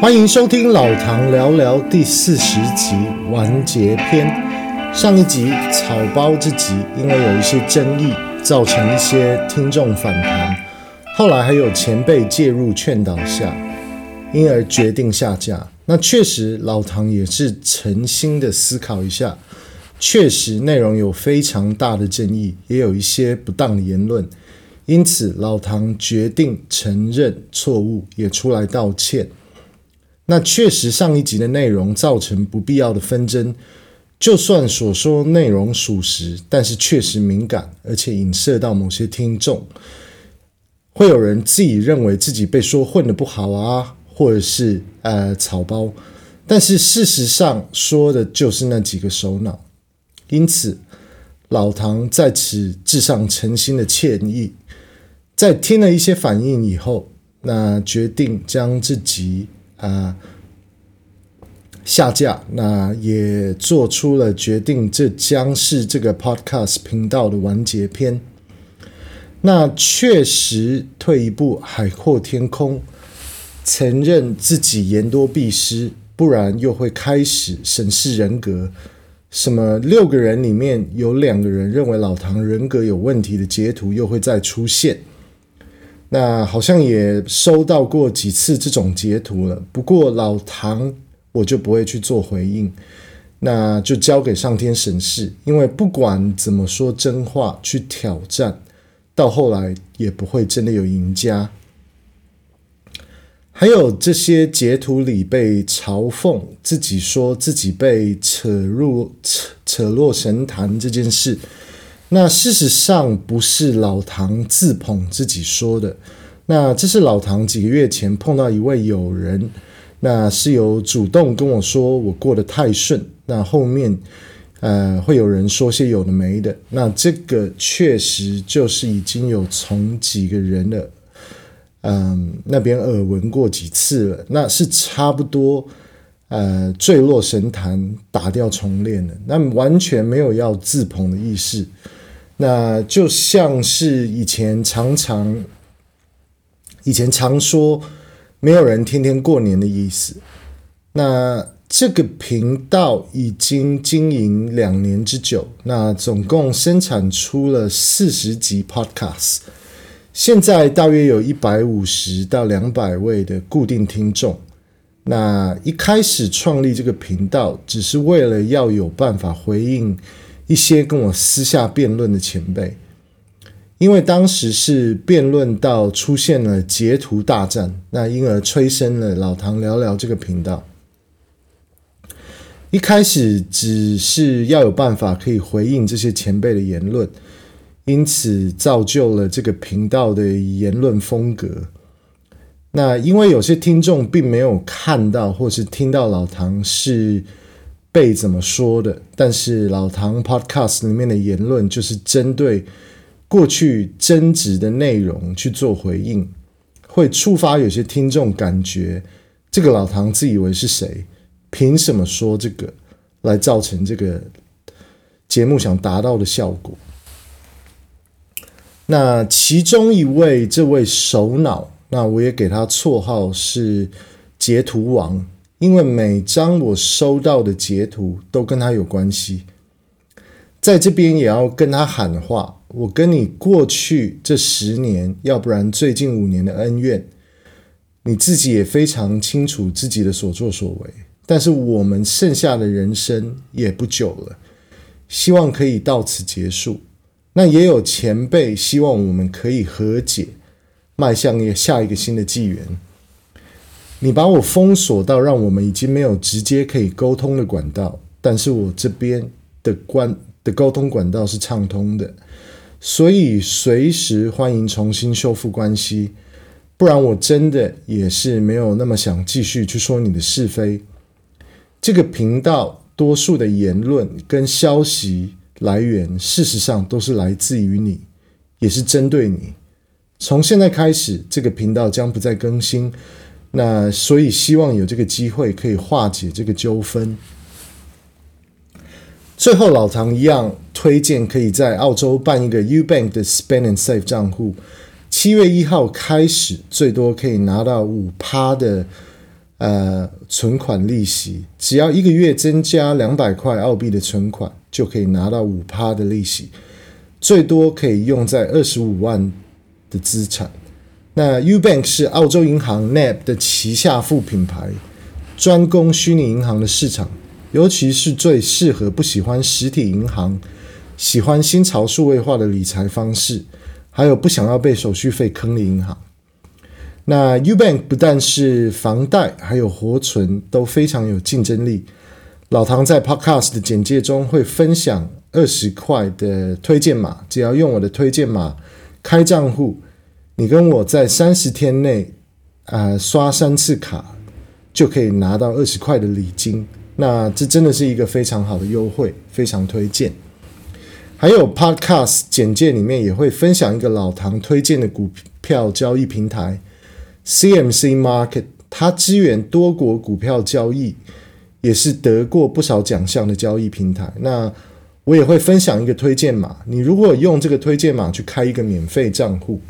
欢迎收听老唐聊聊第四十集完结篇。上一集草包这集因为有一些争议，造成一些听众反弹，后来还有前辈介入劝导下，因而决定下架。那确实老唐也是诚心的思考一下，确实内容有非常大的争议，也有一些不当的言论，因此老唐决定承认错误，也出来道歉。那确实，上一集的内容造成不必要的纷争。就算所说内容属实，但是确实敏感，而且影射到某些听众，会有人自己认为自己被说混得不好啊，或者是呃草包。但是事实上说的就是那几个首脑。因此，老唐在此致上诚心的歉意。在听了一些反应以后，那决定将这集。啊、下架，那也做出了决定，这将是这个 podcast 频道的完结篇。那确实退一步，海阔天空，承认自己言多必失，不然又会开始审视人格。什么六个人里面有两个人认为老唐人格有问题的截图，又会再出现。那好像也收到过几次这种截图了，不过老唐我就不会去做回应，那就交给上天审视，因为不管怎么说真话去挑战，到后来也不会真的有赢家。还有这些截图里被嘲讽，自己说自己被扯入扯扯落神坛这件事。那事实上不是老唐自捧自己说的，那这是老唐几个月前碰到一位友人，那是有主动跟我说我过得太顺，那后面呃会有人说些有的没的，那这个确实就是已经有从几个人的嗯那边耳闻过几次了，那是差不多呃坠落神坛打掉重练了，那完全没有要自捧的意思。那就像是以前常常，以前常说没有人天天过年的意思。那这个频道已经经营两年之久，那总共生产出了四十集 Podcast，现在大约有一百五十到两百位的固定听众。那一开始创立这个频道，只是为了要有办法回应。一些跟我私下辩论的前辈，因为当时是辩论到出现了截图大战，那因而催生了老唐聊聊这个频道。一开始只是要有办法可以回应这些前辈的言论，因此造就了这个频道的言论风格。那因为有些听众并没有看到或是听到老唐是。被怎么说的？但是老唐 Podcast 里面的言论就是针对过去争执的内容去做回应，会触发有些听众感觉这个老唐自以为是谁？凭什么说这个来造成这个节目想达到的效果？那其中一位这位首脑，那我也给他绰号是截图王。因为每张我收到的截图都跟他有关系，在这边也要跟他喊话：我跟你过去这十年，要不然最近五年的恩怨，你自己也非常清楚自己的所作所为。但是我们剩下的人生也不久了，希望可以到此结束。那也有前辈希望我们可以和解，迈向下一个新的纪元。你把我封锁到让我们已经没有直接可以沟通的管道，但是我这边的关的沟通管道是畅通的，所以随时欢迎重新修复关系。不然我真的也是没有那么想继续去说你的是非。这个频道多数的言论跟消息来源，事实上都是来自于你，也是针对你。从现在开始，这个频道将不再更新。那所以希望有这个机会可以化解这个纠纷。最后，老唐一样推荐可以在澳洲办一个 UBank 的 Spend and Save 账户。七月一号开始，最多可以拿到五趴的呃存款利息，只要一个月增加两百块澳币的存款，就可以拿到五趴的利息，最多可以用在二十五万的资产。那 UBank 是澳洲银行 NAB 的旗下副品牌，专攻虚拟银行的市场，尤其是最适合不喜欢实体银行、喜欢新潮数位化的理财方式。还有不想要被手续费坑的银行，那 UBank 不但是房贷，还有活存都非常有竞争力。老唐在 Podcast 的简介中会分享二十块的推荐码，只要用我的推荐码开账户，你跟我在三十天内啊、呃、刷三次卡，就可以拿到二十块的礼金。那这真的是一个非常好的优惠，非常推荐。还有 Podcast 简介里面也会分享一个老唐推荐的股票交易平台 CMC Market，它支援多国股票交易，也是得过不少奖项的交易平台。那我也会分享一个推荐码，你如果用这个推荐码去开一个免费账户，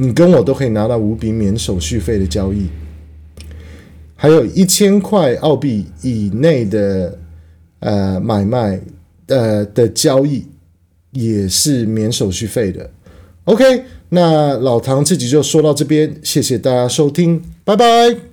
你跟我都可以拿到五笔免手续费的交易，还有一千块澳币以内的呃买卖。呃的交易也是免手续费的。OK，那老唐自己就说到这边，谢谢大家收听，拜拜。